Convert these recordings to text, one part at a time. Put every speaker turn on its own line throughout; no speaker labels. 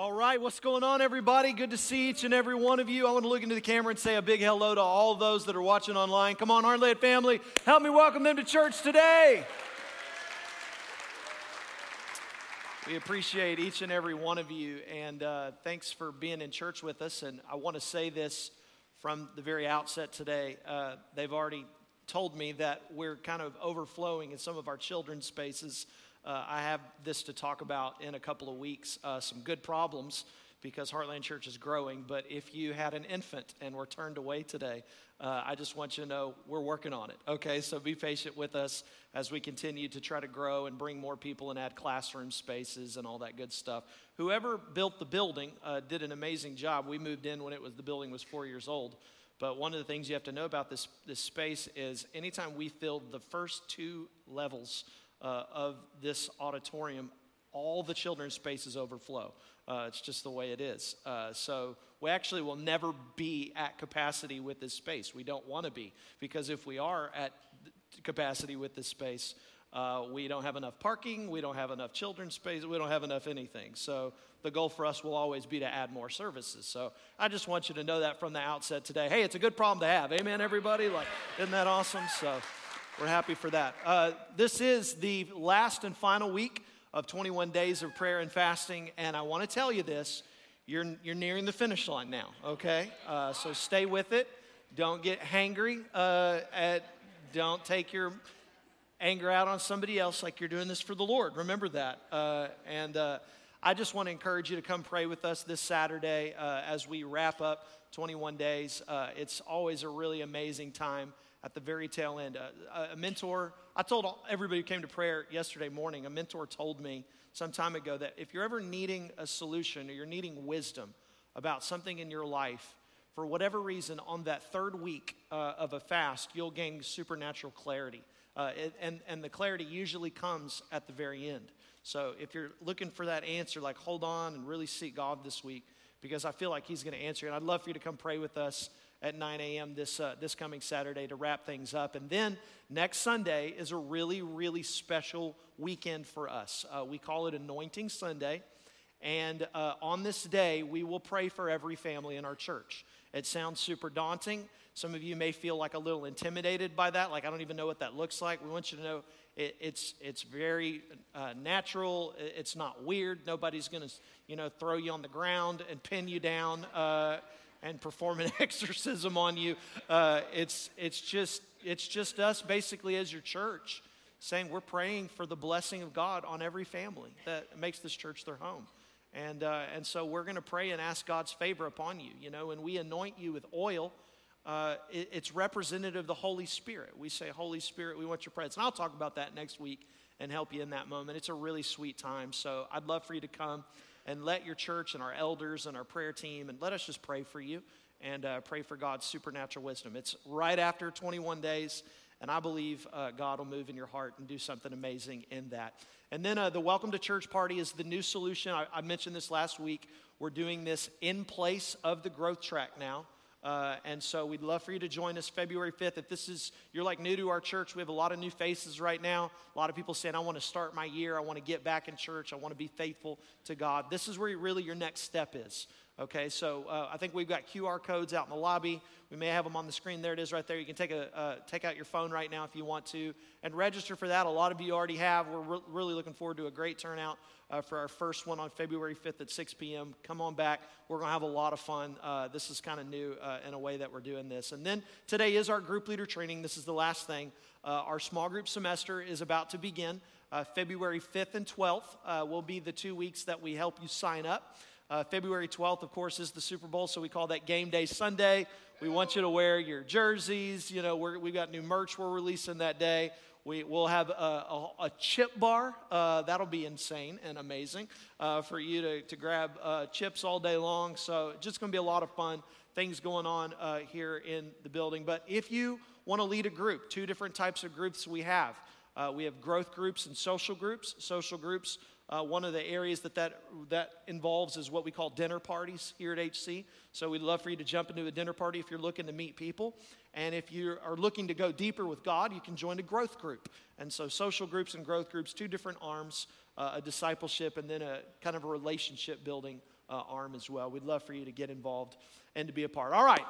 All right, what's going on, everybody? Good to see each and every one of you. I want to look into the camera and say a big hello to all those that are watching online. Come on, Heartland family, help me welcome them to church today. We appreciate each and every one of you, and uh, thanks for being in church with us. And I want to say this from the very outset today. Uh, they've already told me that we're kind of overflowing in some of our children's spaces. Uh, I have this to talk about in a couple of weeks. Uh, some good problems because Heartland Church is growing. But if you had an infant and were turned away today, uh, I just want you to know we're working on it. Okay, so be patient with us as we continue to try to grow and bring more people and add classroom spaces and all that good stuff. Whoever built the building uh, did an amazing job. We moved in when it was the building was four years old. But one of the things you have to know about this, this space is anytime we filled the first two levels uh, of this auditorium, all the children's spaces overflow. Uh, it's just the way it is. Uh, so we actually will never be at capacity with this space. We don't want to be because if we are at capacity with this space, uh, we don't have enough parking, we don't have enough children's space, we don't have enough anything. So the goal for us will always be to add more services. So I just want you to know that from the outset today. Hey, it's a good problem to have. Amen, everybody? Like, isn't that awesome? So. We're happy for that. Uh, this is the last and final week of 21 days of prayer and fasting, and I want to tell you this you're, you're nearing the finish line now, okay? Uh, so stay with it. Don't get hangry. Uh, at, don't take your anger out on somebody else like you're doing this for the Lord. Remember that. Uh, and uh, I just want to encourage you to come pray with us this Saturday uh, as we wrap up 21 days. it's always a really amazing time at the very tail end. A, a, mentor, I told everybody who came to prayer yesterday morning, a mentor told me some time ago that if you're ever needing a solution or you're needing wisdom about something in your life, for whatever reason, on that third week uh, of a fast, you'll gain supernatural clarity. Uh, and, and the clarity usually comes at the very end. So if you're looking for that answer, like hold on and really seek God this week, because I feel like He's going to answer. And I'd love for you to come pray with us at 9 a.m. This, uh, this coming Saturday to wrap things up. And then next Sunday is a really, really special weekend for us. Uh, we call it Anointing Sunday. And uh, on this day, we will pray for every family in our church. It sounds super daunting. Some of you may feel like a little intimidated by that, like I don't even know what that looks like. We want you to know it, it's, it's very uh, natural. It's not weird. Nobody's going to, you know, throw you on the ground and pin you down. Uh, and perform an exorcism on you. Uh, it's, it's, just, it's just us basically as your church saying we're praying for the blessing of God on every family that makes this church their home. And, uh, and so we're going to pray and ask God's favor upon you. You know, and we anoint you with oil, uh, it, it's representative of the Holy Spirit. We say, Holy Spirit, we want your presence. And I'll talk about that next week and help you in that moment. It's a really sweet time. So I'd love for you to come and let your church and our elders and our prayer team and let us just pray for you and uh, pray for God's supernatural wisdom. It's right after 21 days, and I believe uh, God will move in your heart and do something amazing in that. And then uh, the Welcome to Church party is the new solution. I, I mentioned this last week. We're doing this in place of the growth track now. Uh, and so we'd love for you to join us February 5th. If this is, you're like new to our church, we have a lot of new faces right now. A lot of people saying, I want to start my year. I want to get back in church. I want to be faithful to God. This is where really your next step is. Okay, so uh, I think we've got QR codes out in the lobby. We may have them on the screen. There it is right there. You can take, a, uh, take out your phone right now if you want to and register for that. A lot of you already have. We're re- really looking forward to a great turnout uh, for our first one on February 5th at 6 p.m. Come on back. We're going to have a lot of fun. Uh, this is kind of new uh, in a way that we're doing this. And then today is our group leader training. This is the last thing. Uh, our small group semester is about to begin. February 5th and 12th will be the two weeks that we help you sign up. Uh, February 12th, of course, is the Super Bowl, so we call that Game Day Sunday. We want you to wear your jerseys. You know, we have got new merch we're releasing that day. We, will have a, a, a, chip bar. Uh, that'll be insane and amazing uh, for you to, to grab uh, chips all day long. So, just going to be a lot of fun things going on uh, here in the building. But if you want to lead a group, two different types of groups we have. Uh, we have growth groups and social groups. Social groups Uh, one of the areas that, that that involves is what we call dinner parties here at HC. So we'd love for you to jump into a dinner party if you're looking to meet people. And if you are looking to go deeper with God, you can join a growth group. And so social groups and growth groups, two different arms, uh, a discipleship and then a kind of a relationship building uh, arm as well. We'd love for you to get involved and to be a part. All right,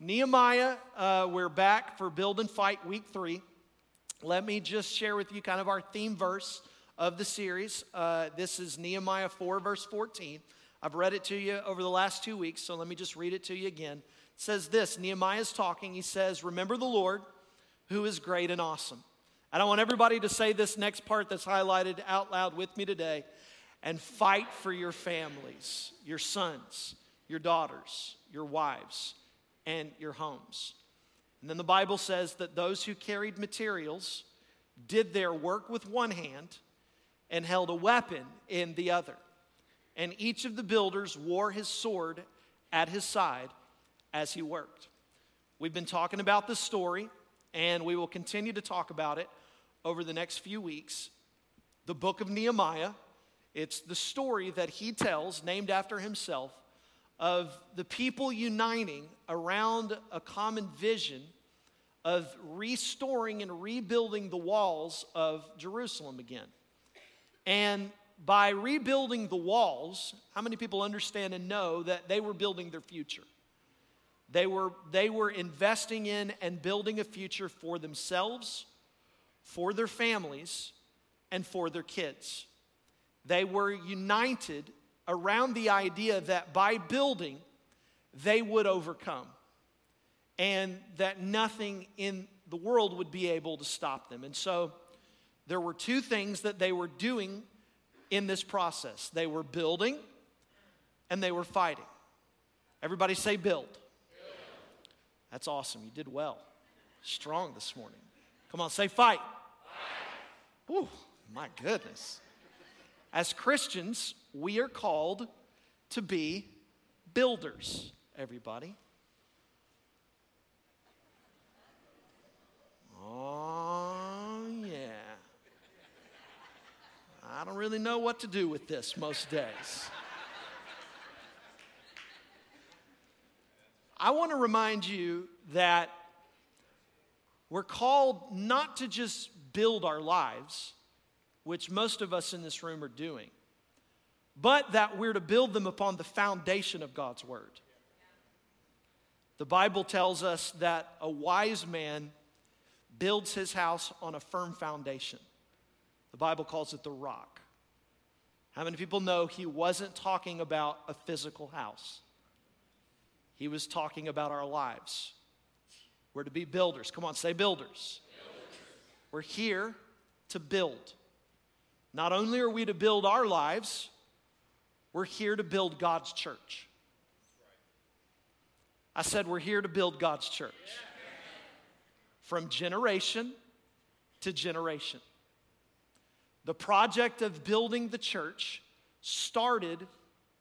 Nehemiah, uh, we're back for Build and Fight week three. Let me just share with you kind of our theme verse of the series. Uh, this is Nehemiah 4, verse 14. I've read it to you over the last two weeks, so let me just read it to you again. It says this Nehemiah is talking. He says, Remember the Lord, who is great and awesome. And I want everybody to say this next part that's highlighted out loud with me today and fight for your families, your sons, your daughters, your wives, and your homes. And then the Bible says that those who carried materials did their work with one hand and held a weapon in the other. And each of the builders wore his sword at his side as he worked. We've been talking about this story, and we will continue to talk about it over the next few weeks. The book of Nehemiah, it's the story that he tells, named after himself, of the people uniting around a common vision of restoring and rebuilding the walls of Jerusalem again. And by rebuilding the walls, how many people understand and know that they were building their future? They were, they were investing in and building a future for themselves, for their families, and for their kids. They were united around the idea that by building, they would overcome and that nothing in the world would be able to stop them. And so there were two things that they were doing in this process they were building and they were fighting. Everybody say build. build. That's awesome. You did well. Strong this morning. Come on, say fight. fight. Ooh, my goodness. As Christians, we are called to be builders, everybody. Oh, yeah. I don't really know what to do with this most days. I want to remind you that we're called not to just build our lives, which most of us in this room are doing, but that we're to build them upon the foundation of God's Word. The Bible tells us that a wise man builds his house on a firm foundation. The Bible calls it the rock. How many people know he wasn't talking about a physical house? He was talking about our lives. We're to be builders. Come on, say builders. builders. We're here to build. Not only are we to build our lives, we're here to build God's church. I said, We're here to build God's church from generation to generation. The project of building the church started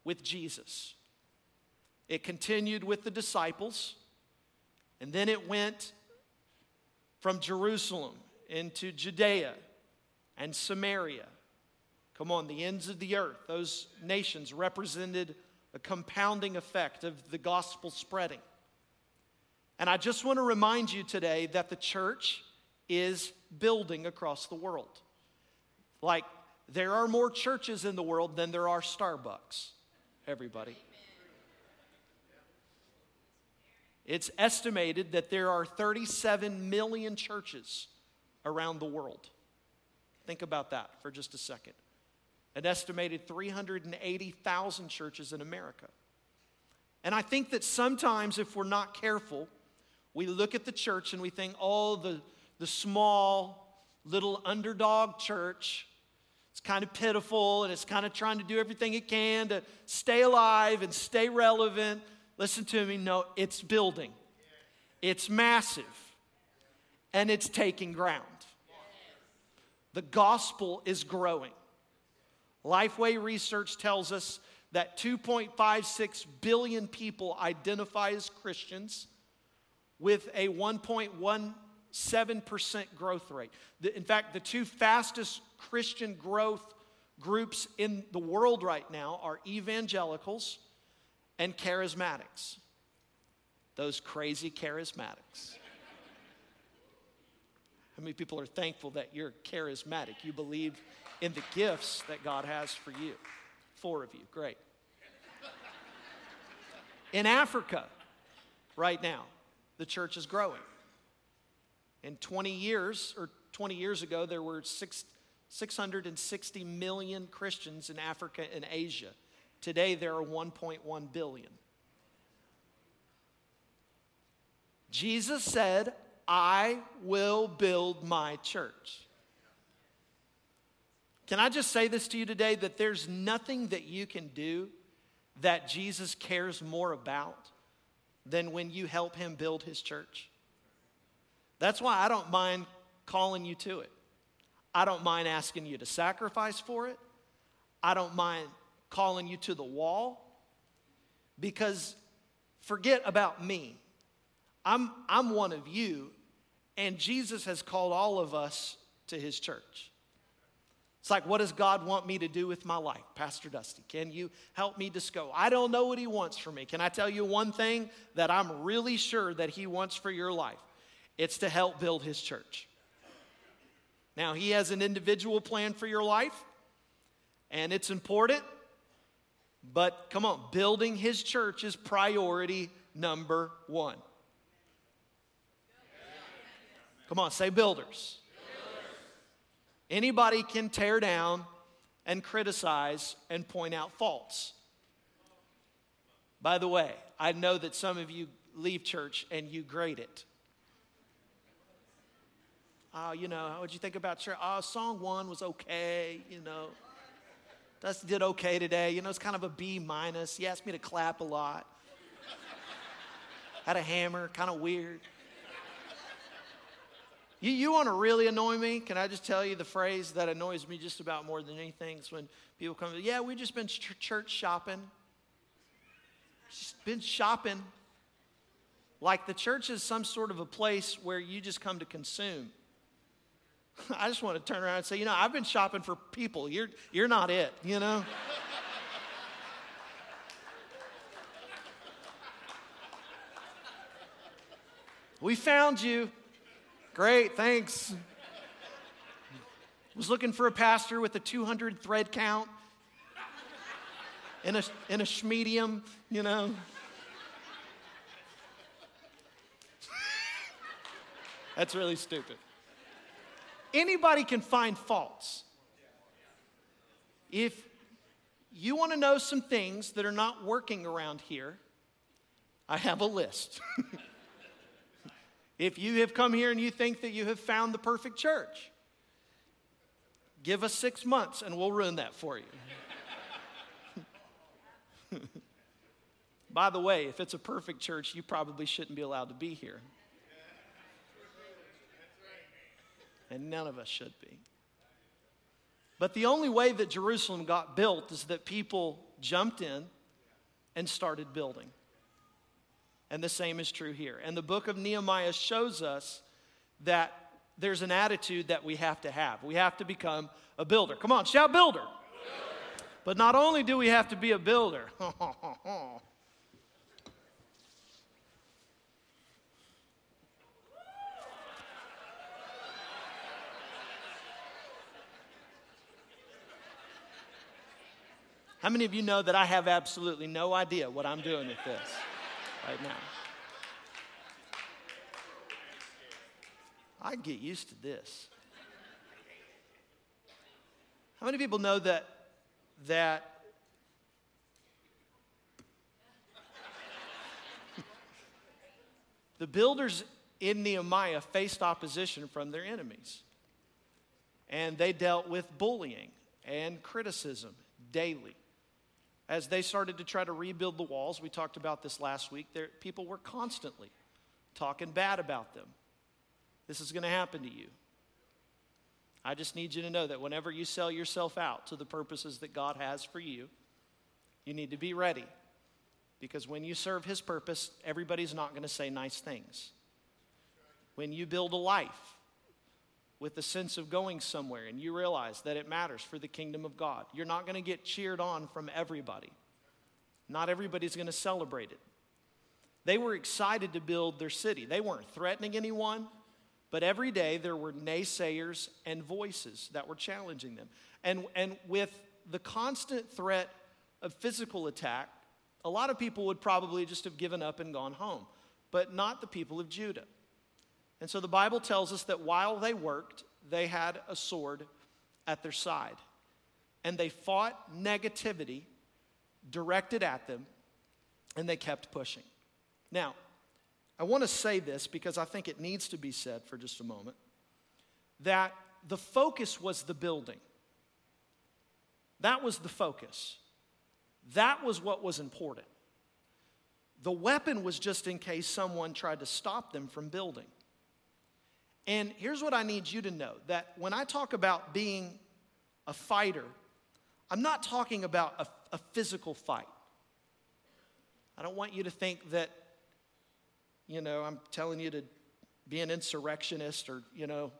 with Jesus. It continued with the disciples, and then it went from Jerusalem into Judea and Samaria Come on, the ends of the earth, those nations represented a compounding effect of the gospel spreading. And I just want to remind you today that the church is building across the world. Like, there are more churches in the world than there are Starbucks, everybody. It's estimated that there are 37 million churches around the world. Think about that for just a second an estimated 380,000 churches in America. And I think that sometimes, if we're not careful, we look at the church and we think, oh, the, the small, little underdog church, it's kind of pitiful and it's kind of trying to do everything it can to stay alive and stay relevant. Listen to me, no, it's building, it's massive, and it's taking ground. The gospel is growing. Lifeway research tells us that 2.56 billion people identify as Christians with a 1.17% growth rate. In fact, the two fastest Christian growth groups in the world right now are evangelicals and charismatics. Those crazy charismatics. How many people are thankful that you're charismatic? You believe in the gifts that God has for you. Four of you, great. In Africa, right now, the church is growing. In 20 years, or 20 years ago, there were six, 660 million Christians in Africa and Asia. Today, there are 1.1 billion. Jesus said, I will build my church. Can I just say this to you today that there's nothing that you can do that Jesus cares more about than when you help him build his church? That's why I don't mind calling you to it. I don't mind asking you to sacrifice for it. I don't mind calling you to the wall because forget about me. I'm, I'm one of you, and Jesus has called all of us to his church. It's like, what does God want me to do with my life? Pastor Dusty, can you help me go? I don't know what he wants for me. Can I tell you one thing that I'm really sure that he wants for your life? It's to help build his church. Now, he has an individual plan for your life, and it's important, but come on, building his church is priority number one. Come on, say builders. Anybody can tear down and criticize and point out faults. By the way, I know that some of you leave church and you grade it. Oh, you know, what'd you think about church? Oh, song one was okay, you know. Dusty did okay today. You know, it's kind of a B minus. He asked me to clap a lot. Had a hammer, kind of weird. You, you want to really annoy me? Can I just tell you the phrase that annoys me just about more than anything is when people come, yeah, we've just been ch- church shopping. Just been shopping. Like the church is some sort of a place where you just come to consume. I just want to turn around and say, you know, I've been shopping for people. You're, you're not it, you know? we found you. Great, thanks. Was looking for a pastor with a 200 thread count in a, in a schmedium, you know. That's really stupid. Anybody can find faults. If you want to know some things that are not working around here, I have a list. If you have come here and you think that you have found the perfect church, give us six months and we'll ruin that for you. By the way, if it's a perfect church, you probably shouldn't be allowed to be here. And none of us should be. But the only way that Jerusalem got built is that people jumped in and started building. And the same is true here. And the book of Nehemiah shows us that there's an attitude that we have to have. We have to become a builder. Come on, shout builder. builder. But not only do we have to be a builder, How many of you know that I have absolutely no idea what I'm doing with this? right now. I get used to this. How many people know that that the builders in Nehemiah faced opposition from their enemies. And they dealt with bullying and criticism daily as they started to try to rebuild the walls, we talked about this last week, there, people were constantly talking bad about them. This is going to happen to you. I just need you to know that whenever you sell yourself out to the purposes that God has for you, you need to be ready. Because when you serve His purpose, everybody's not going to say nice things. When you build a life with the sense of going somewhere and you realize that it matters for the kingdom of God. You're not going to get cheered on from everybody, not everybody's going to celebrate it. They were excited to build their city, they weren't threatening anyone. But every day there were naysayers and voices that were challenging them. And, and with the constant threat of physical attack, a lot of people would probably just have given up and gone home, but not the people of Judah. And so the Bible tells us that while they worked, they had a sword at their side. And they fought negativity directed at them, and they kept pushing. Now, I want to say this because I think it needs to be said for just a moment that the focus was the building. That was the focus. That was what was important. The weapon was just in case someone tried to stop them from building. And here's what I need you to know that when I talk about being a fighter, I'm not talking about a, a physical fight. I don't want you to think that you know, I'm telling you to be an insurrectionist or, you know,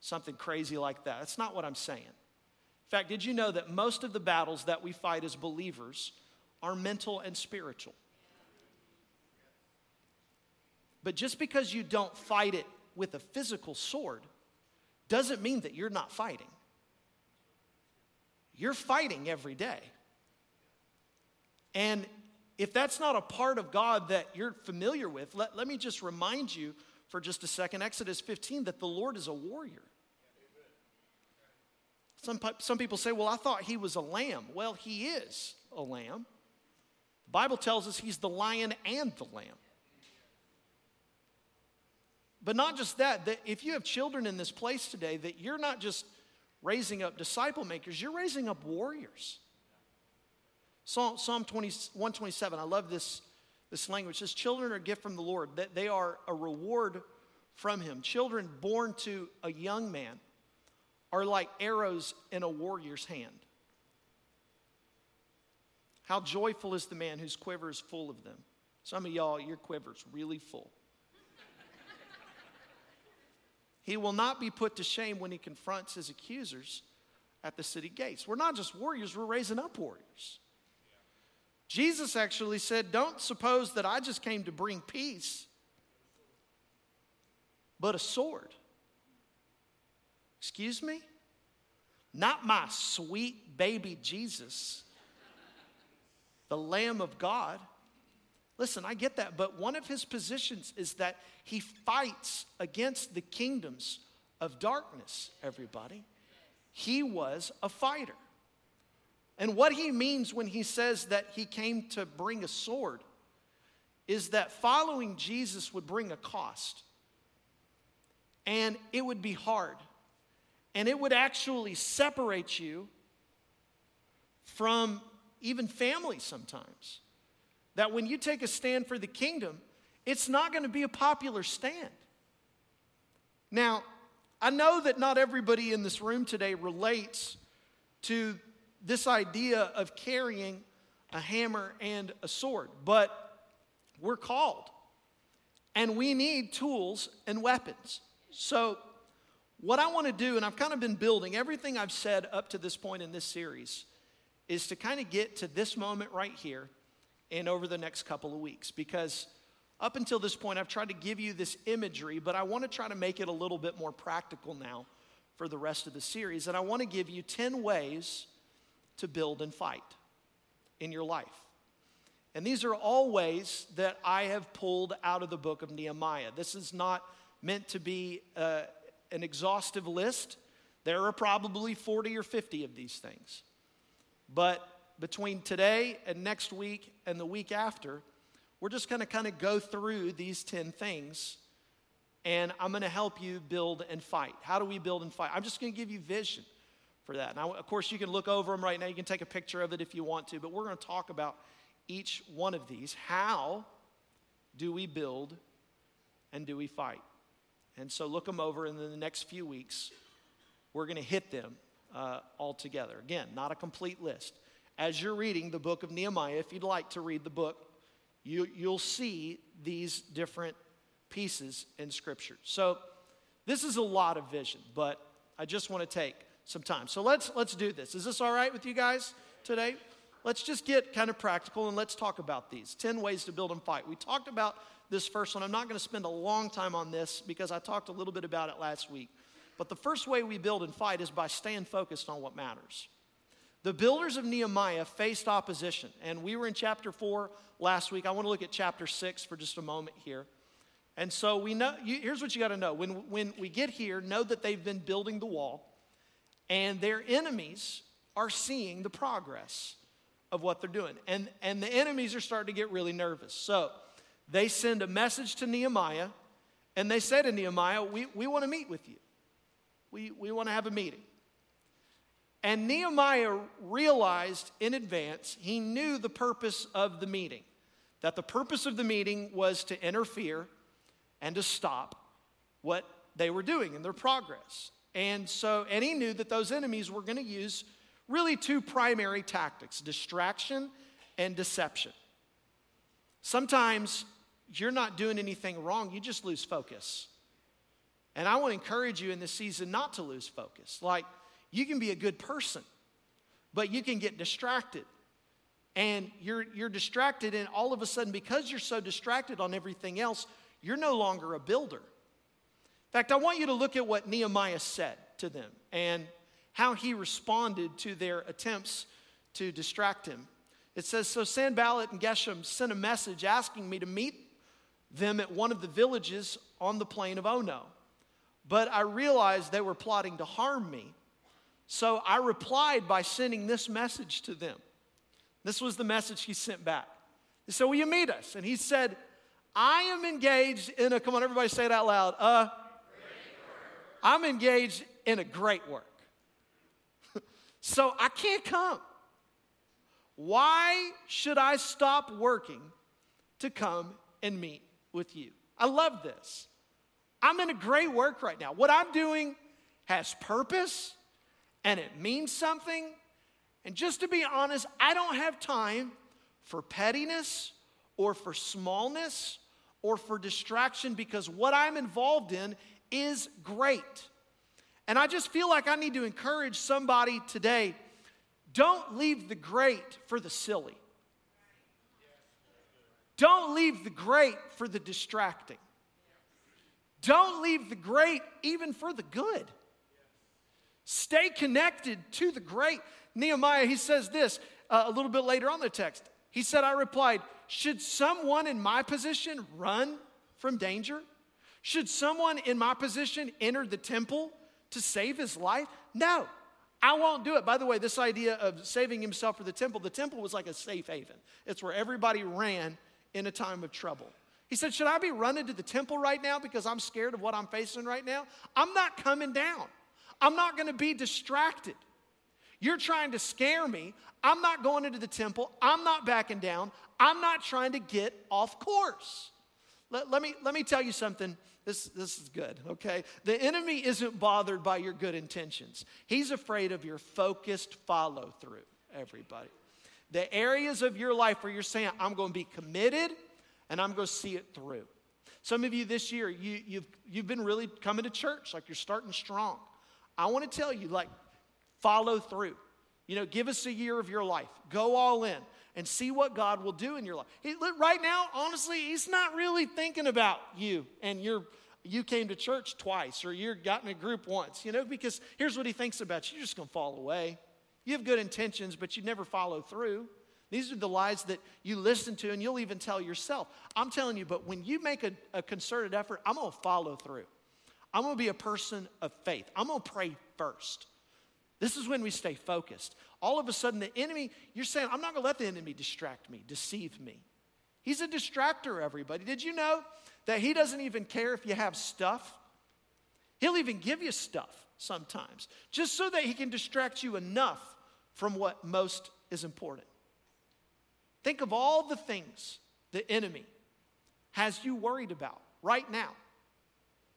something crazy like that. That's not what I'm saying. In fact, did you know that most of the battles that we fight as believers are mental and spiritual? But just because you don't fight it with a physical sword doesn't mean that you're not fighting. You're fighting every day. And if that's not a part of God that you're familiar with, let, let me just remind you for just a second Exodus 15 that the Lord is a warrior. Some, some people say, well, I thought he was a lamb. Well, he is a lamb. The Bible tells us he's the lion and the lamb. But not just that, that if you have children in this place today, that you're not just raising up disciple makers, you're raising up warriors. Psalm, Psalm 20, 127, I love this, this language. Says, Children are a gift from the Lord, that they are a reward from Him. Children born to a young man are like arrows in a warrior's hand. How joyful is the man whose quiver is full of them. Some of y'all, your quiver's really full. He will not be put to shame when he confronts his accusers at the city gates. We're not just warriors, we're raising up warriors. Jesus actually said, Don't suppose that I just came to bring peace, but a sword. Excuse me? Not my sweet baby Jesus, the Lamb of God. Listen, I get that, but one of his positions is that he fights against the kingdoms of darkness, everybody. He was a fighter. And what he means when he says that he came to bring a sword is that following Jesus would bring a cost. And it would be hard. And it would actually separate you from even family sometimes. That when you take a stand for the kingdom, it's not going to be a popular stand. Now, I know that not everybody in this room today relates to this idea of carrying a hammer and a sword, but we're called and we need tools and weapons. So, what I want to do, and I've kind of been building everything I've said up to this point in this series, is to kind of get to this moment right here and over the next couple of weeks. Because up until this point, I've tried to give you this imagery, but I want to try to make it a little bit more practical now for the rest of the series. And I want to give you 10 ways to build and fight in your life. And these are all ways that I have pulled out of the book of Nehemiah. This is not meant to be uh, an exhaustive list. There are probably 40 or 50 of these things. But between today and next week and the week after, we're just going to kind of go through these 10 things and I'm going to help you build and fight. How do we build and fight? I'm just going to give you vision for that. Now, of course, you can look over them right now. You can take a picture of it if you want to, but we're going to talk about each one of these. How do we build and do we fight? And so look them over, and in the next few weeks, we're going to hit them uh, all together. Again, not a complete list. As you're reading the book of Nehemiah, if you'd like to read the book, you, you'll see these different pieces in Scripture. So this is a lot of vision, but I just want to take some time. So let's let's do this. Is this all right with you guys today? Let's just get kind of practical and let's talk about these 10 ways to build and fight. We talked about this first one. I'm not going to spend a long time on this because I talked a little bit about it last week. But the first way we build and fight is by staying focused on what matters. The builders of Nehemiah faced opposition, and we were in chapter 4 last week. I want to look at chapter 6 for just a moment here. And so we know you, here's what you got to know. When, when we get here, know that they've been building the wall, and their enemies are seeing the progress of what they're doing. And, and the enemies are starting to get really nervous. So they send a message to Nehemiah, and they say to Nehemiah, We, we want to meet with you. We, we want to have a meeting. And Nehemiah realized in advance, he knew the purpose of the meeting, that the purpose of the meeting was to interfere and to stop what they were doing in their progress. And so, and he knew that those enemies were going to use really two primary tactics distraction and deception. Sometimes you're not doing anything wrong, you just lose focus. And I want to encourage you in this season not to lose focus. Like, you can be a good person, but you can get distracted. And you're, you're distracted, and all of a sudden, because you're so distracted on everything else, you're no longer a builder. In fact, I want you to look at what Nehemiah said to them and how he responded to their attempts to distract him. It says So Sanballat and Geshem sent a message asking me to meet them at one of the villages on the plain of Ono. But I realized they were plotting to harm me. So I replied by sending this message to them. This was the message he sent back. He said, Will you meet us? And he said, I am engaged in a, come on, everybody say it out loud. Uh, I'm engaged in a great work. so I can't come. Why should I stop working to come and meet with you? I love this. I'm in a great work right now. What I'm doing has purpose and it means something. And just to be honest, I don't have time for pettiness or for smallness or for distraction because what I'm involved in is great. And I just feel like I need to encourage somebody today don't leave the great for the silly. Don't leave the great for the distracting. Don't leave the great even for the good. Stay connected to the great. Nehemiah, he says this uh, a little bit later on the text. He said, I replied, Should someone in my position run from danger? Should someone in my position enter the temple to save his life? No, I won't do it. By the way, this idea of saving himself for the temple, the temple was like a safe haven, it's where everybody ran in a time of trouble. He said, Should I be running to the temple right now because I'm scared of what I'm facing right now? I'm not coming down. I'm not going to be distracted. You're trying to scare me. I'm not going into the temple. I'm not backing down. I'm not trying to get off course. Let, let, me, let me tell you something. This, this is good, okay? The enemy isn't bothered by your good intentions, he's afraid of your focused follow through, everybody. The areas of your life where you're saying, I'm going to be committed and I'm going to see it through. Some of you this year, you, you've, you've been really coming to church, like you're starting strong. I want to tell you, like, follow through. You know, give us a year of your life. Go all in and see what God will do in your life. He, right now, honestly, He's not really thinking about you and your you came to church twice or you got in a group once, you know, because here's what he thinks about you. You're just going to fall away. You have good intentions, but you never follow through. These are the lies that you listen to and you'll even tell yourself. I'm telling you, but when you make a, a concerted effort, I'm going to follow through. I'm gonna be a person of faith. I'm gonna pray first. This is when we stay focused. All of a sudden, the enemy, you're saying, I'm not gonna let the enemy distract me, deceive me. He's a distractor, everybody. Did you know that he doesn't even care if you have stuff? He'll even give you stuff sometimes, just so that he can distract you enough from what most is important. Think of all the things the enemy has you worried about right now.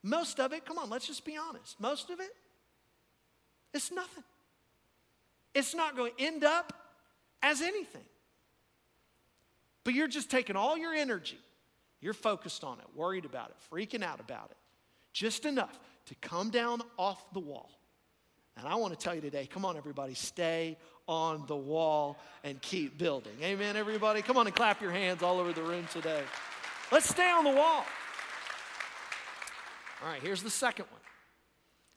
Most of it, come on, let's just be honest. Most of it, it's nothing. It's not going to end up as anything. But you're just taking all your energy, you're focused on it, worried about it, freaking out about it, just enough to come down off the wall And I want to tell you today come on, everybody, stay on the wall and keep building. Amen, everybody? Come on and clap your hands all over the room today. Let's stay on the wall. All right, here's the second one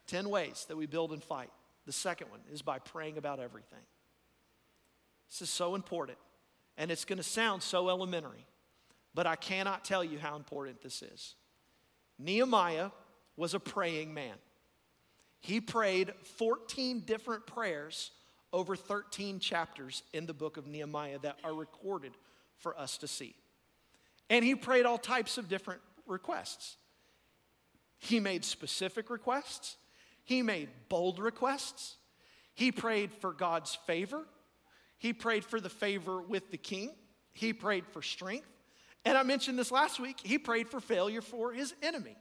10 ways that we build and fight. The second one is by praying about everything. This is so important, and it's going to sound so elementary, but I cannot tell you how important this is. Nehemiah was a praying man. He prayed 14 different prayers over 13 chapters in the book of Nehemiah that are recorded for us to see. And he prayed all types of different requests. He made specific requests, he made bold requests. He prayed for God's favor. He prayed for the favor with the king. He prayed for strength. And I mentioned this last week. He prayed for failure for his enemy,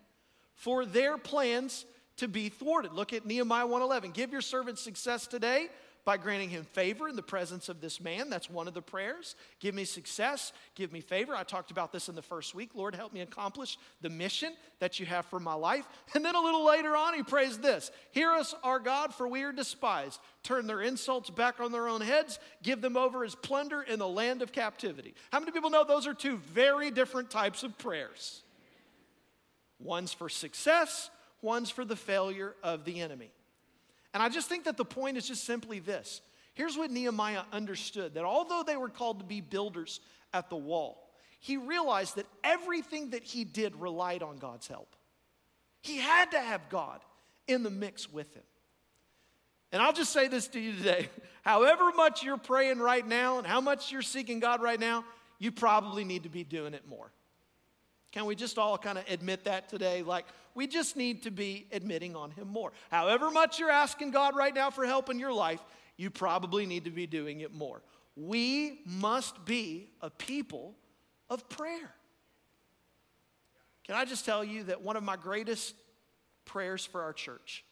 for their plans to be thwarted. Look at Nehemiah 1:11. Give your servant success today by granting him favor in the presence of this man. That's one of the prayers. Give me success, give me favor. I talked about this in the first week. Lord, help me accomplish the mission that you have for my life. And then a little later on, he prays this Hear us, our God, for we are despised. Turn their insults back on their own heads, give them over as plunder in the land of captivity. How many people know those are two very different types of prayers? One's for success, one's for the failure of the enemy. And I just think that the point is just simply this. Here's what Nehemiah understood that although they were called to be builders at the wall, he realized that everything that he did relied on God's help. He had to have God in the mix with him. And I'll just say this to you today however much you're praying right now and how much you're seeking God right now, you probably need to be doing it more. Can we just all kind of admit that today? Like, we just need to be admitting on Him more. However much you're asking God right now for help in your life, you probably need to be doing it more. We must be a people of prayer. Can I just tell you that one of my greatest prayers for our church,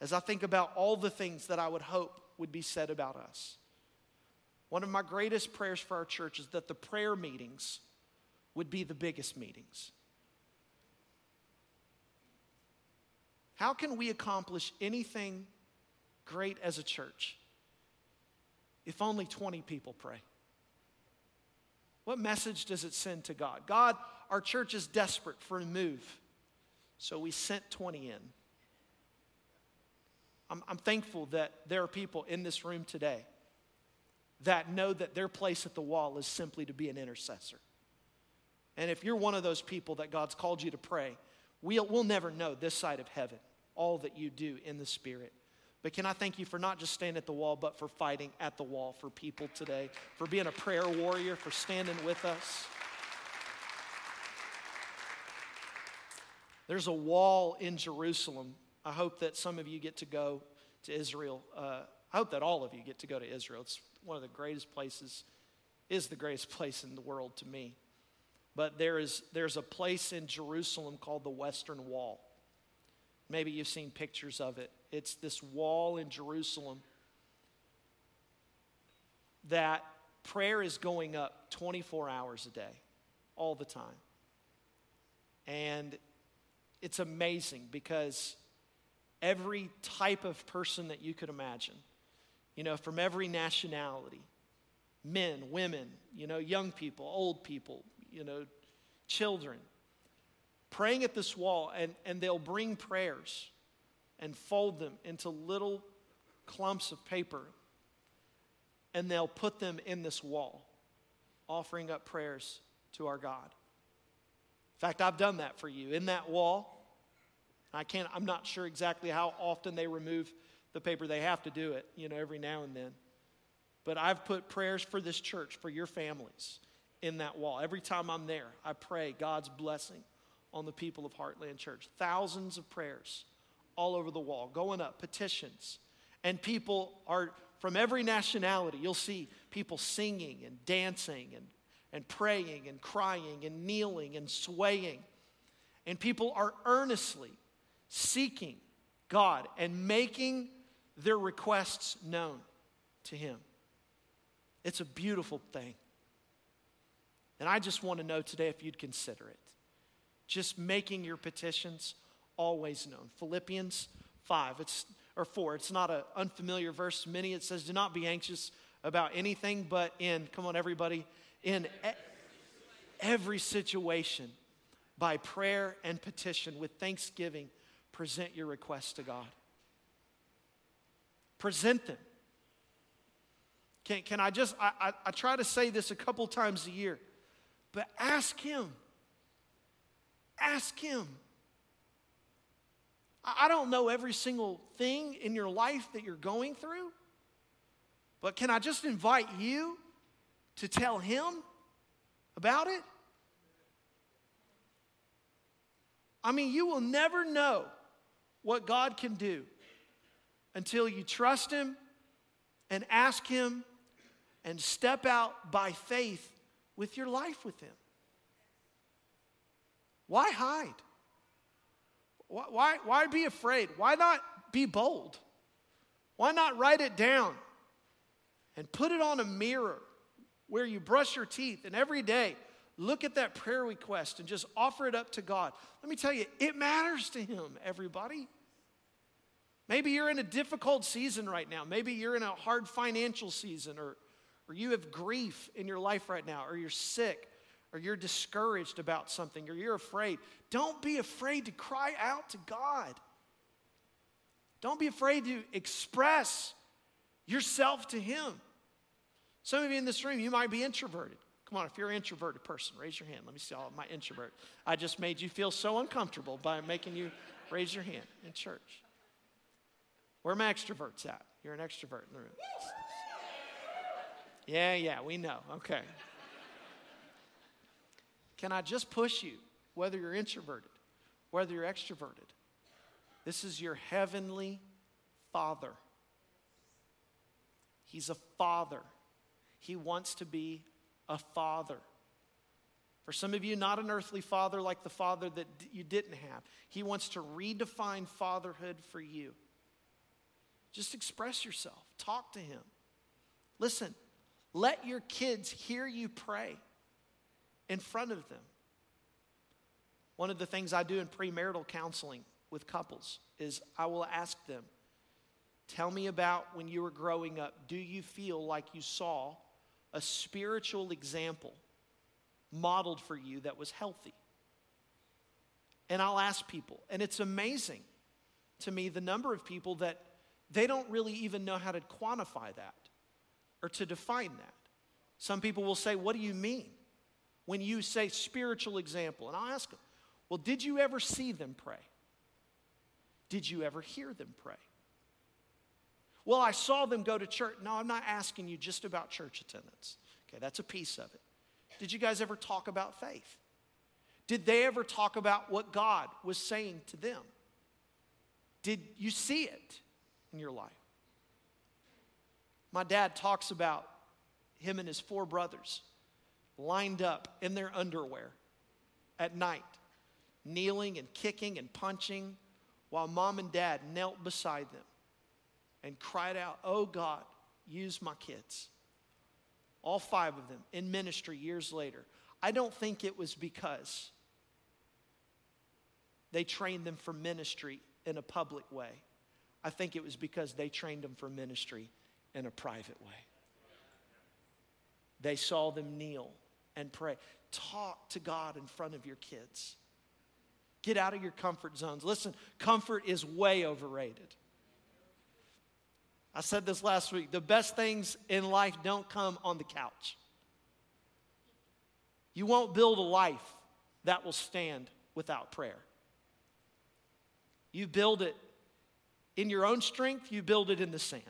as I think about all the things that I would hope would be said about us, one of my greatest prayers for our church is that the prayer meetings would be the biggest meetings. How can we accomplish anything great as a church if only 20 people pray? What message does it send to God? God, our church is desperate for a move, so we sent 20 in. I'm, I'm thankful that there are people in this room today that know that their place at the wall is simply to be an intercessor. And if you're one of those people that God's called you to pray, we'll, we'll never know this side of heaven all that you do in the Spirit. But can I thank you for not just standing at the wall, but for fighting at the wall for people today, for being a prayer warrior, for standing with us. There's a wall in Jerusalem. I hope that some of you get to go to Israel. Uh, I hope that all of you get to go to Israel. It's one of the greatest places, is the greatest place in the world to me. But there is, there's a place in Jerusalem called the Western Wall. Maybe you've seen pictures of it. It's this wall in Jerusalem that prayer is going up 24 hours a day, all the time. And it's amazing because every type of person that you could imagine, you know, from every nationality, men, women, you know, young people, old people, you know, children, praying at this wall, and, and they'll bring prayers and fold them into little clumps of paper, and they'll put them in this wall, offering up prayers to our God. In fact, I've done that for you. In that wall, I can't, I'm not sure exactly how often they remove the paper. They have to do it, you know, every now and then. But I've put prayers for this church, for your families, in that wall. Every time I'm there, I pray God's blessing on the people of Heartland Church. Thousands of prayers all over the wall, going up, petitions. And people are from every nationality. You'll see people singing and dancing and, and praying and crying and kneeling and swaying. And people are earnestly seeking God and making their requests known to Him. It's a beautiful thing. And I just want to know today if you'd consider it. Just making your petitions always known. Philippians 5. It's or 4. It's not an unfamiliar verse to many. It says, "Do not be anxious about anything, but in come on everybody, in e- every situation by prayer and petition with thanksgiving present your requests to God." Present them. Can, can I just, I, I, I try to say this a couple times a year, but ask Him. Ask Him. I, don't know every single thing in your life that you're going through, but can I just invite you to tell Him about it? I mean, you will never know what God can do until you trust Him and ask Him and step out by faith with your life with Him. Why hide? Why, why, why be afraid? Why not be bold? Why not write it down and put it on a mirror where you brush your teeth and every day look at that prayer request and just offer it up to God? Let me tell you, it matters to Him, everybody. Maybe you're in a difficult season right now. Maybe you're in a hard financial season, or, or you have grief in your life right now, or you're sick, or you're discouraged about something, or you're afraid. Don't be afraid to cry out to God. Don't be afraid to express yourself to Him. Some of you in this room, you might be introverted. Come on, if you're an introverted person, raise your hand. Let me see all my introvert. I just made you feel so uncomfortable by making you raise your hand in church. Where are my extroverts at? You're an extrovert in the room. Yeah, yeah, we know. Okay. Can I just push you, whether you're introverted, whether you're extroverted? This is your heavenly Father. He's a father. He wants to be a father. For some of you, not an earthly father like the father that you didn't have. He wants to redefine fatherhood for you. Just express yourself, talk to Him. Listen, let your kids hear you pray in front of them. One of the things I do in premarital counseling with couples is I will ask them, Tell me about when you were growing up. Do you feel like you saw a spiritual example modeled for you that was healthy? And I'll ask people, and it's amazing to me the number of people that they don't really even know how to quantify that or to define that. Some people will say, What do you mean when you say spiritual example? And I'll ask them, Well, did you ever see them pray? Did you ever hear them pray? Well, I saw them go to church. No, I'm not asking you just about church attendance. Okay, that's a piece of it. Did you guys ever talk about faith? Did they ever talk about what God was saying to them? Did you see it? in your life. My dad talks about him and his four brothers lined up in their underwear at night, kneeling and kicking and punching, while mom and dad knelt beside them and cried out, Oh God, use my kids. All five of them in ministry years later. I don't think it was because they trained them for ministry in a public way. I think it was because they trained them for ministry in a private way. They saw them kneel and pray. Talk to God in front of your kids. Get out of your comfort zones. Listen, comfort is way overrated. I said this last week the best things in life don't come on the couch. You won't build a life that will stand without prayer. You build it in your own strength, you build it in the sand.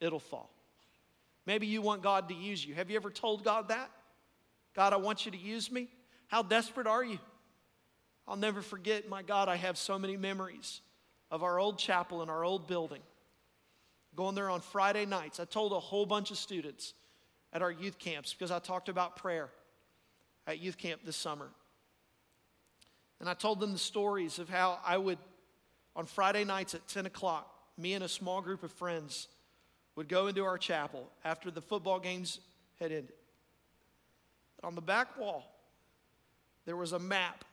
It'll fall. Maybe you want God to use you. Have you ever told God that? God, I want you to use me. How desperate are you? I'll never forget, my God, I have so many memories of our old chapel and our old building. Going there on Friday nights. I told a whole bunch of students at our youth camps because I talked about prayer at youth camp this summer. And I told them the stories of how I would on Friday nights at 10 o'clock, me and a small group of friends would go into our chapel after the football games had ended. On the back wall, there was a map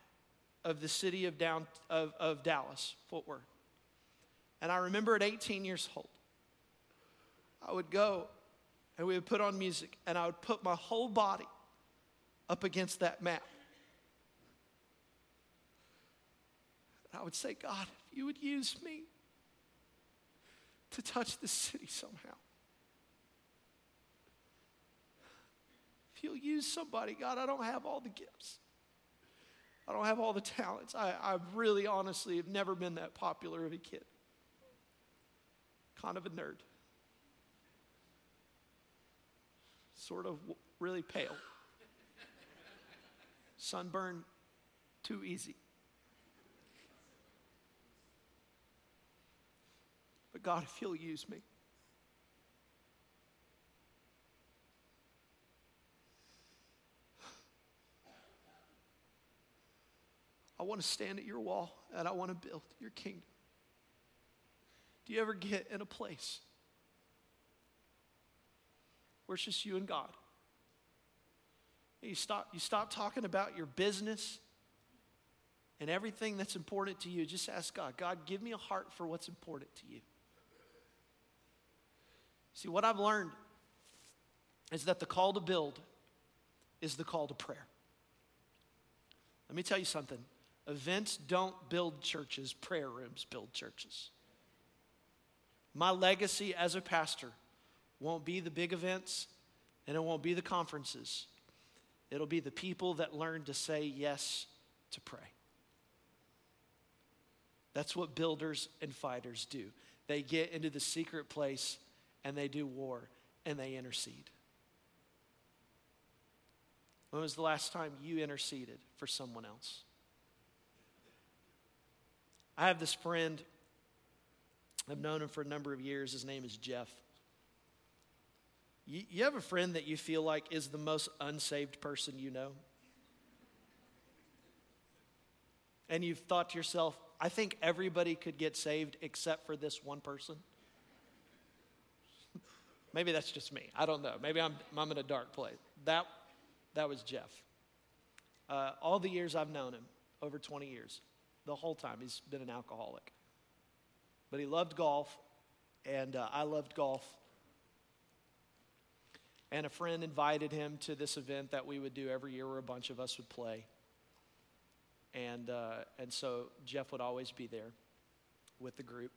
of the city of, down, of, of Dallas, Fort Worth. And I remember at 18 years old, I would go and we would put on music, and I would put my whole body up against that map. And I would say, God, if you would use me to touch the city somehow. If you'll use somebody, God, I don't have all the gifts. I don't have all the talents. I, I really, honestly, have never been that popular of a kid. Kind of a nerd. Sort of really pale. Sunburn, too easy. But God, if you'll use me, I want to stand at your wall and I want to build your kingdom. Do you ever get in a place where it's just you and God? You stop, you stop talking about your business and everything that's important to you. Just ask God, God, give me a heart for what's important to you. See, what I've learned is that the call to build is the call to prayer. Let me tell you something events don't build churches, prayer rooms build churches. My legacy as a pastor won't be the big events and it won't be the conferences. It'll be the people that learn to say yes to pray. That's what builders and fighters do. They get into the secret place and they do war and they intercede. When was the last time you interceded for someone else? I have this friend, I've known him for a number of years. His name is Jeff. You, you have a friend that you feel like is the most unsaved person you know? And you've thought to yourself, I think everybody could get saved except for this one person? Maybe that's just me. I don't know. Maybe I'm, I'm in a dark place. That, that was Jeff. Uh, all the years I've known him, over 20 years, the whole time he's been an alcoholic. But he loved golf, and uh, I loved golf. And a friend invited him to this event that we would do every year where a bunch of us would play. And, uh, and so Jeff would always be there with the group.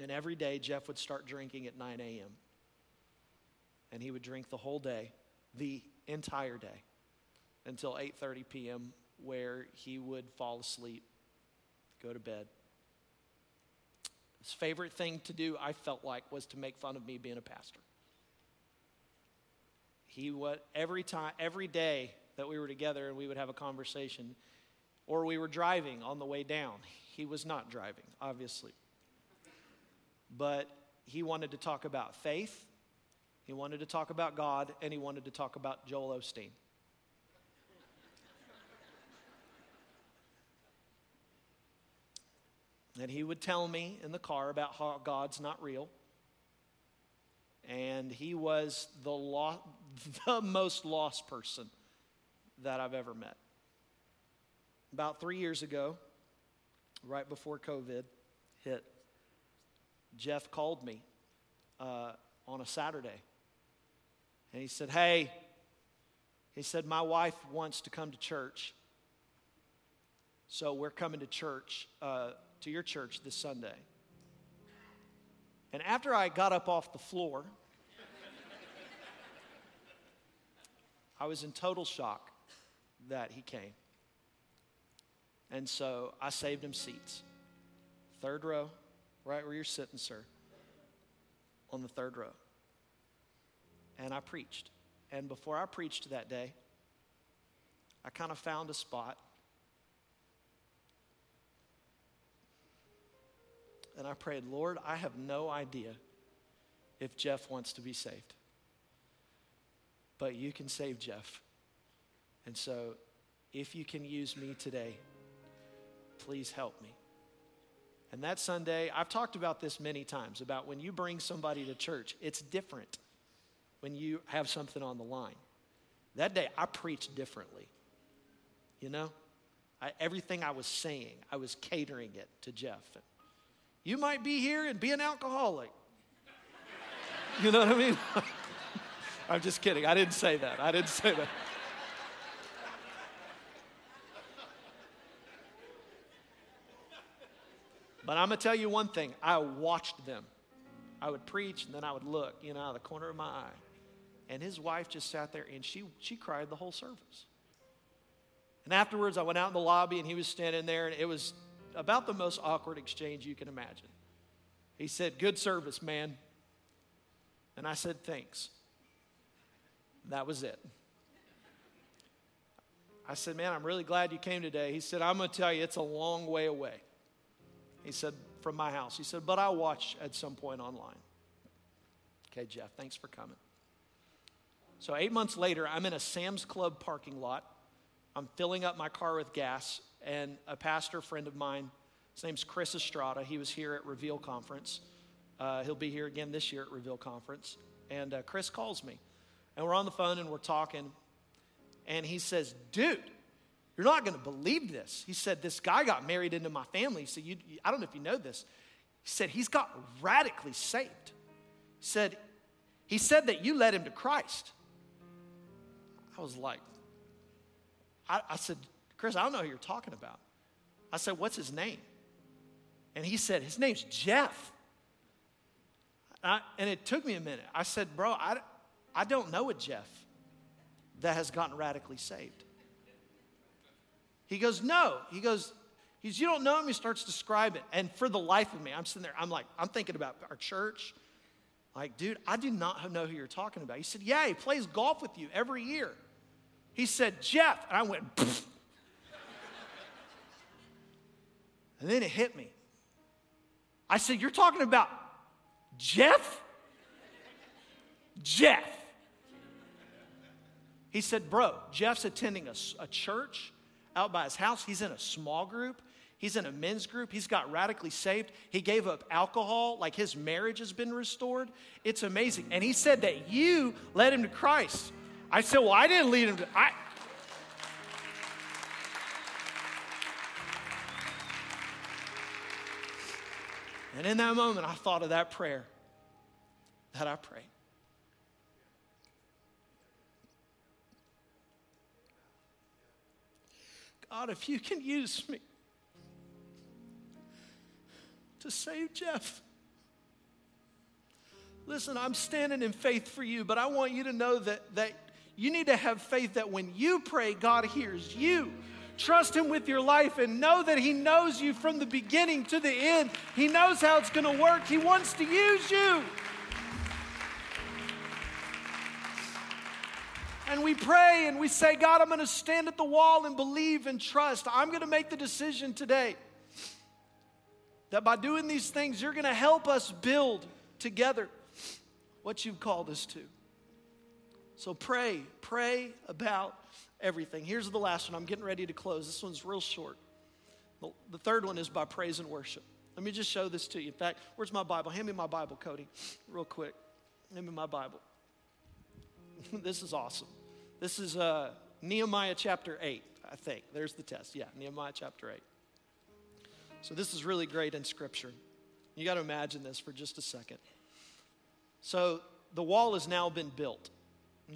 And every day, Jeff would start drinking at 9 a.m and he would drink the whole day, the entire day, until 8:30 p.m., where he would fall asleep, go to bed. His favorite thing to do, I felt like, was to make fun of me being a pastor. He would every time, every day that we were together and we would have a conversation, or we were driving on the way down. He was not driving, obviously. But he wanted to talk about faith he wanted to talk about God and he wanted to talk about Joel Osteen. and he would tell me in the car about how God's not real. And he was the, lo- the most lost person that I've ever met. About three years ago, right before COVID hit, Jeff called me uh, on a Saturday and he said, Hey, he said, My wife wants to come to church. So we're coming to church, uh, to your church this Sunday. And after I got up off the floor, I was in total shock that he came. And so I saved him seats. Third row, right where you're sitting, sir, on the third row and I preached. And before I preached that day, I kind of found a spot. And I prayed, Lord, I have no idea if Jeff wants to be saved. But you can save Jeff. And so, if you can use me today, please help me. And that Sunday, I've talked about this many times about when you bring somebody to church, it's different when you have something on the line. That day, I preached differently. You know, I, everything I was saying, I was catering it to Jeff. And, You might be here and be an alcoholic. You know what I mean? I'm just kidding. I didn't say that. I didn't say that. But I'm going to tell you one thing I watched them. I would preach and then I would look, you know, out of the corner of my eye. And his wife just sat there and she, she cried the whole service. And afterwards, I went out in the lobby and he was standing there, and it was about the most awkward exchange you can imagine. He said, Good service, man. And I said, Thanks. That was it. I said, Man, I'm really glad you came today. He said, I'm going to tell you, it's a long way away. He said, From my house. He said, But I'll watch at some point online. Okay, Jeff, thanks for coming. So, eight months later, I'm in a Sam's Club parking lot. I'm filling up my car with gas, and a pastor friend of mine, his name's Chris Estrada, he was here at Reveal Conference. Uh, he'll be here again this year at Reveal Conference. And uh, Chris calls me, and we're on the phone and we're talking. And he says, Dude, you're not going to believe this. He said, This guy got married into my family. Said, you, I don't know if you know this. He said, He's got radically saved. He said, He said that you led him to Christ. I was like, I, I said, Chris, I don't know who you're talking about. I said, What's his name? And he said, His name's Jeff. I, and it took me a minute. I said, Bro, I, I don't know a Jeff that has gotten radically saved. He goes, No. He goes, He's, You don't know him? He starts describing. And for the life of me, I'm sitting there, I'm like, I'm thinking about our church. Like, dude, I do not know who you're talking about. He said, Yeah, he plays golf with you every year. He said, Jeff. And I went. And then it hit me. I said, You're talking about Jeff? Jeff. He said, Bro, Jeff's attending a, a, church out by his house. He's in a small group. He's in a men's group. He's got radically saved. He gave up alcohol, like his marriage has been restored. It's amazing. And he said that you led him to Christ. I said, Well, I didn't lead him to. I, And in that moment, I thought of that prayer that I prayed. God, if you can use me to save Jeff. Listen, I'm standing in faith for you, but I want you to know that, that you need to have faith that when you pray, God hears you. Trust Him with your life and know that He knows you from the beginning to the end. He knows how it's going to work. He wants to use you. And we pray and we say, God, I'm going to stand at the wall and believe and trust. I'm going to make the decision today that by doing these things, you're going to help us build together what you've called us to. So pray, pray about everything. Here's the last one. I'm getting ready to close. This one's real short. The third one is by praise and worship. Let me just show this to you. In fact, where's my Bible? Hand me my Bible, Cody, real quick. Hand me my Bible. this is awesome. This is uh, Nehemiah chapter 8, I think. There's the test. Yeah, Nehemiah chapter 8. So this is really great in Scripture. You got to imagine this for just a second. So the wall has now been built,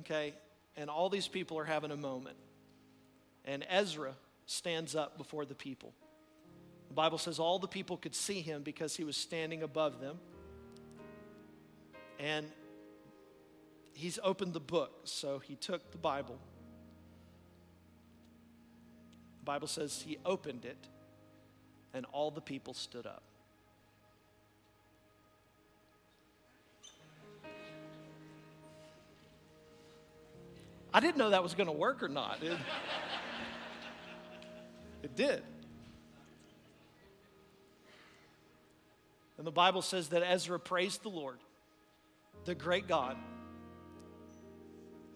okay? and all these people are having a moment. And Ezra stands up before the people. The Bible says all the people could see him because he was standing above them. And he's opened the book, so he took the Bible. The Bible says he opened it, and all the people stood up. I didn't know that was going to work or not. It, it did. And the Bible says that Ezra praised the Lord, the great God,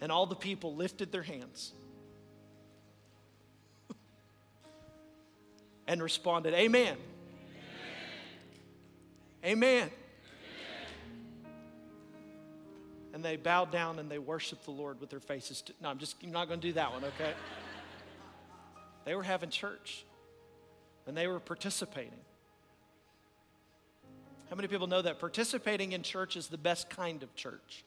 and all the people lifted their hands and responded, Amen. Amen. Amen and they bowed down and they worshiped the Lord with their faces. To, no, I'm just I'm not going to do that one, okay? they were having church and they were participating. How many people know that participating in church is the best kind of church?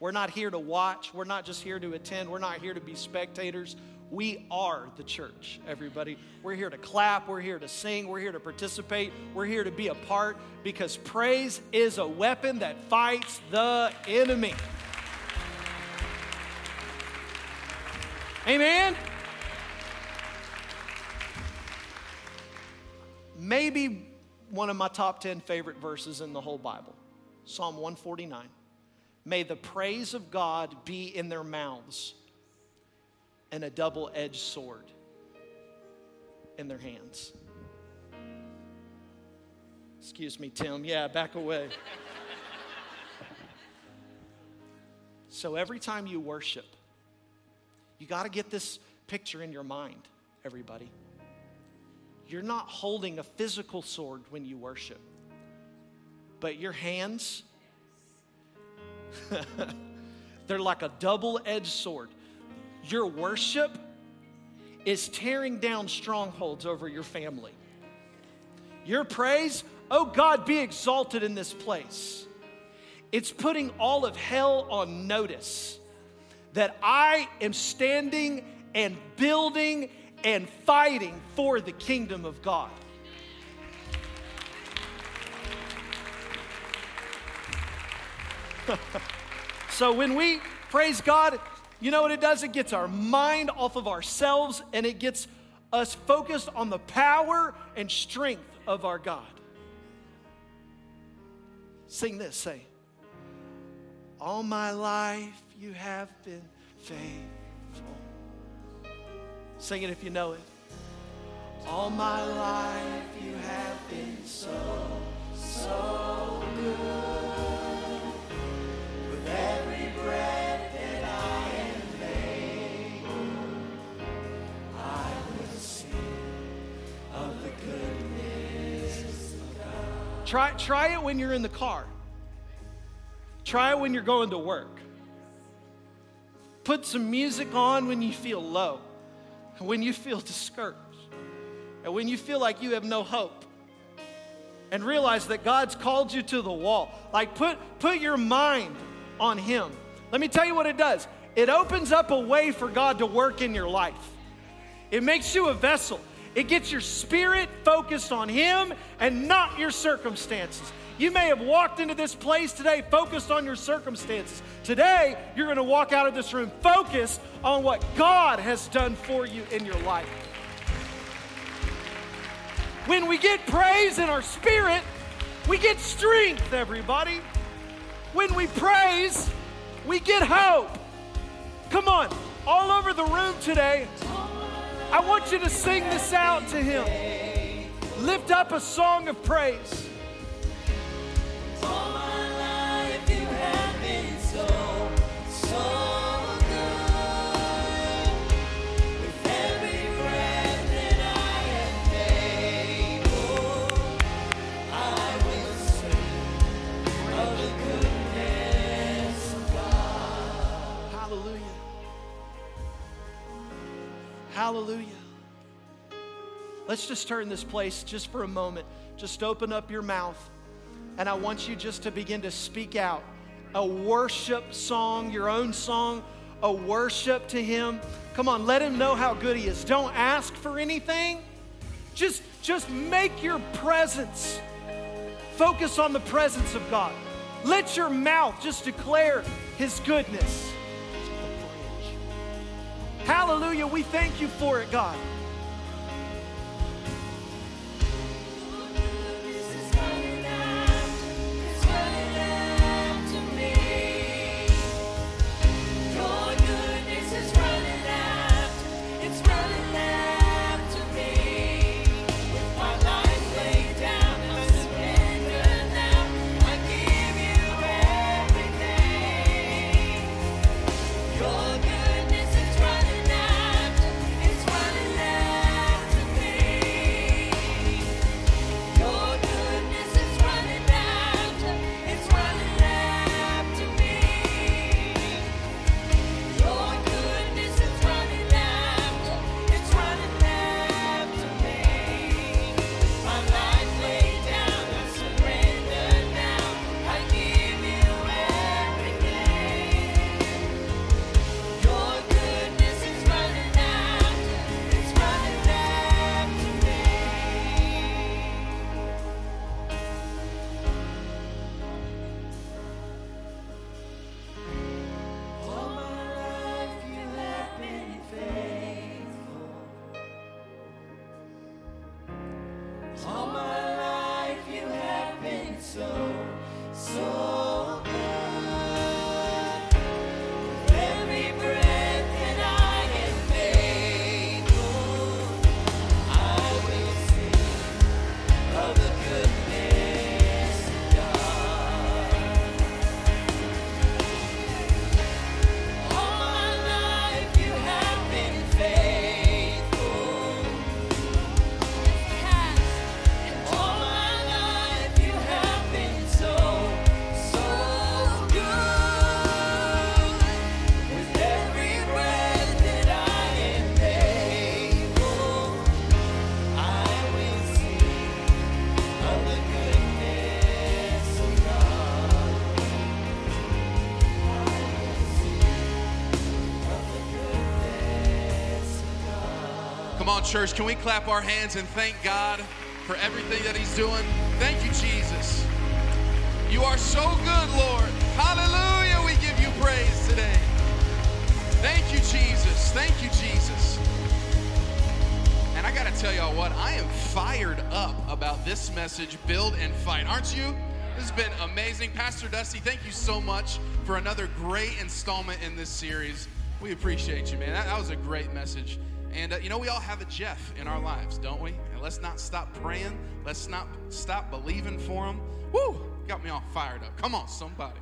We're not here to watch. We're not just here to attend. We're not here to be spectators. We are the church, everybody. We're here to clap. We're here to sing. We're here to participate. We're here to be a part because praise is a weapon that fights the enemy. Amen? Maybe one of my top 10 favorite verses in the whole Bible Psalm 149. May the praise of God be in their mouths and a double edged sword in their hands. Excuse me, Tim. Yeah, back away. so every time you worship, you got to get this picture in your mind, everybody. You're not holding a physical sword when you worship, but your hands, they're like a double edged sword. Your worship is tearing down strongholds over your family. Your praise, oh God, be exalted in this place. It's putting all of hell on notice that I am standing and building and fighting for the kingdom of God. so when we praise God, you know what it does? It gets our mind off of ourselves and it gets us focused on the power and strength of our God. Sing this, say, All my life you have been faithful. Sing it if you know it. All my life you have been so, so good. Try, try it when you're in the car. Try it when you're going to work. Put some music on when you feel low, when you feel discouraged, and when you feel like you have no hope. And realize that God's called you to the wall. Like put put your mind on him. Let me tell you what it does. It opens up a way for God to work in your life. It makes you a vessel. It gets your spirit focused on him and not your circumstances. You may have walked into this place today focused on your circumstances. Today, you're going to walk out of this room focused on what God has done for you in your life. When we get praise in our spirit, we get strength, everybody. When we praise, we get hope. Come on, all over the room today, I want you to sing this out to Him. Lift up a song of praise. Hallelujah. Let's just turn this place just for a moment. Just open up your mouth. And I want you just to begin to speak out a worship song, your own song, a worship to Him. Come on, let Him know how good He is. Don't ask for anything. Just, just make your presence. Focus on the presence of God. Let your mouth just declare His goodness. Hallelujah. We thank you for it, God.
Church, can we clap our hands and thank God for everything that He's doing? Thank you, Jesus. You are so good, Lord. Hallelujah. We give you praise today. Thank you, Jesus. Thank you, Jesus. And I got to tell y'all what, I am fired up about this message, Build and Fight. Aren't you? This has been amazing. Pastor Dusty, thank you so much for another great installment in this series. We appreciate you, man. That, that was a great message. And uh, you know, we all have a Jeff in our lives, don't we? And let's not stop praying. Let's not stop believing for him. Woo! Got me all fired up. Come on, somebody.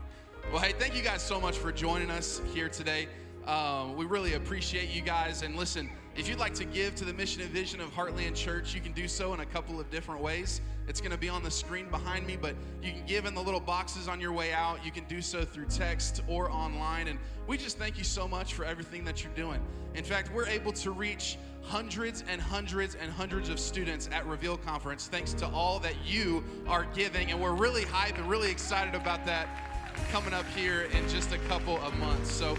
Well, hey, thank you guys so much for joining us here today. Um, we really appreciate you guys. And listen, if you'd like to give to the mission and vision of Heartland Church, you can do so in a couple of different ways. It's going to be on the screen behind me, but you can give in the little boxes on your way out. You can do so through text or online. And we just thank you so much for everything that you're doing. In fact, we're able to reach hundreds and hundreds and hundreds of students at Reveal Conference thanks to all that you are giving. And we're really hyped and really excited about that coming up here in just a couple of months. So,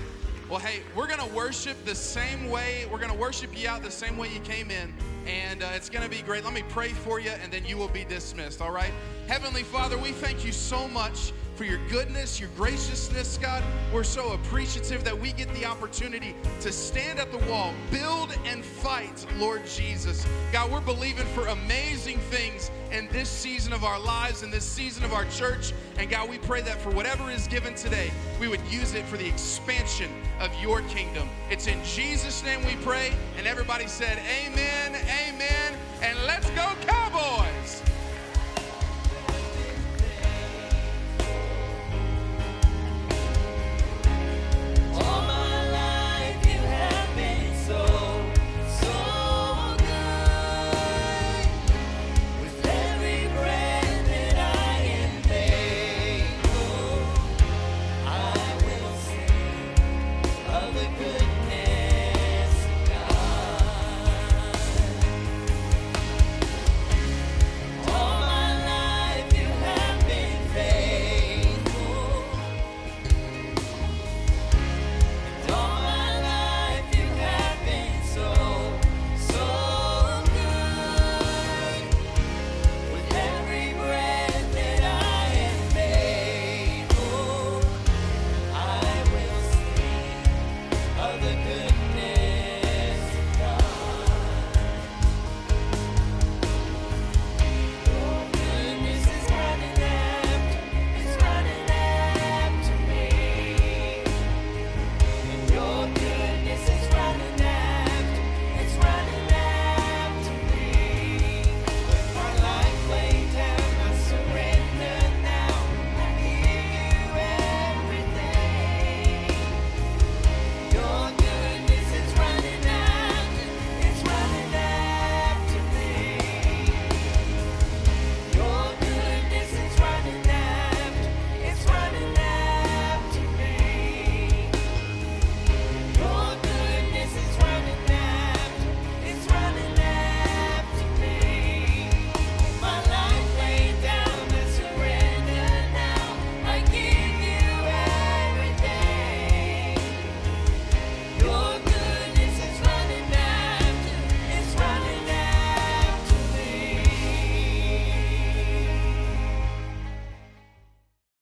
well, hey, we're going to worship the same way. We're going to worship you out the same way you came in. And uh, it's going to be great. Let me pray for you, and then you will be dismissed, all right? Heavenly Father, we thank you so much for your goodness, your graciousness, God. We're so appreciative that we get the opportunity to stand at the wall, build and fight, Lord Jesus. God, we're believing for amazing things in this season of our lives, in this season of our church. And God, we pray that for whatever is given today, we would use it for the expansion of your kingdom. It's in Jesus' name we pray. And everybody said, Amen, amen, and let's go.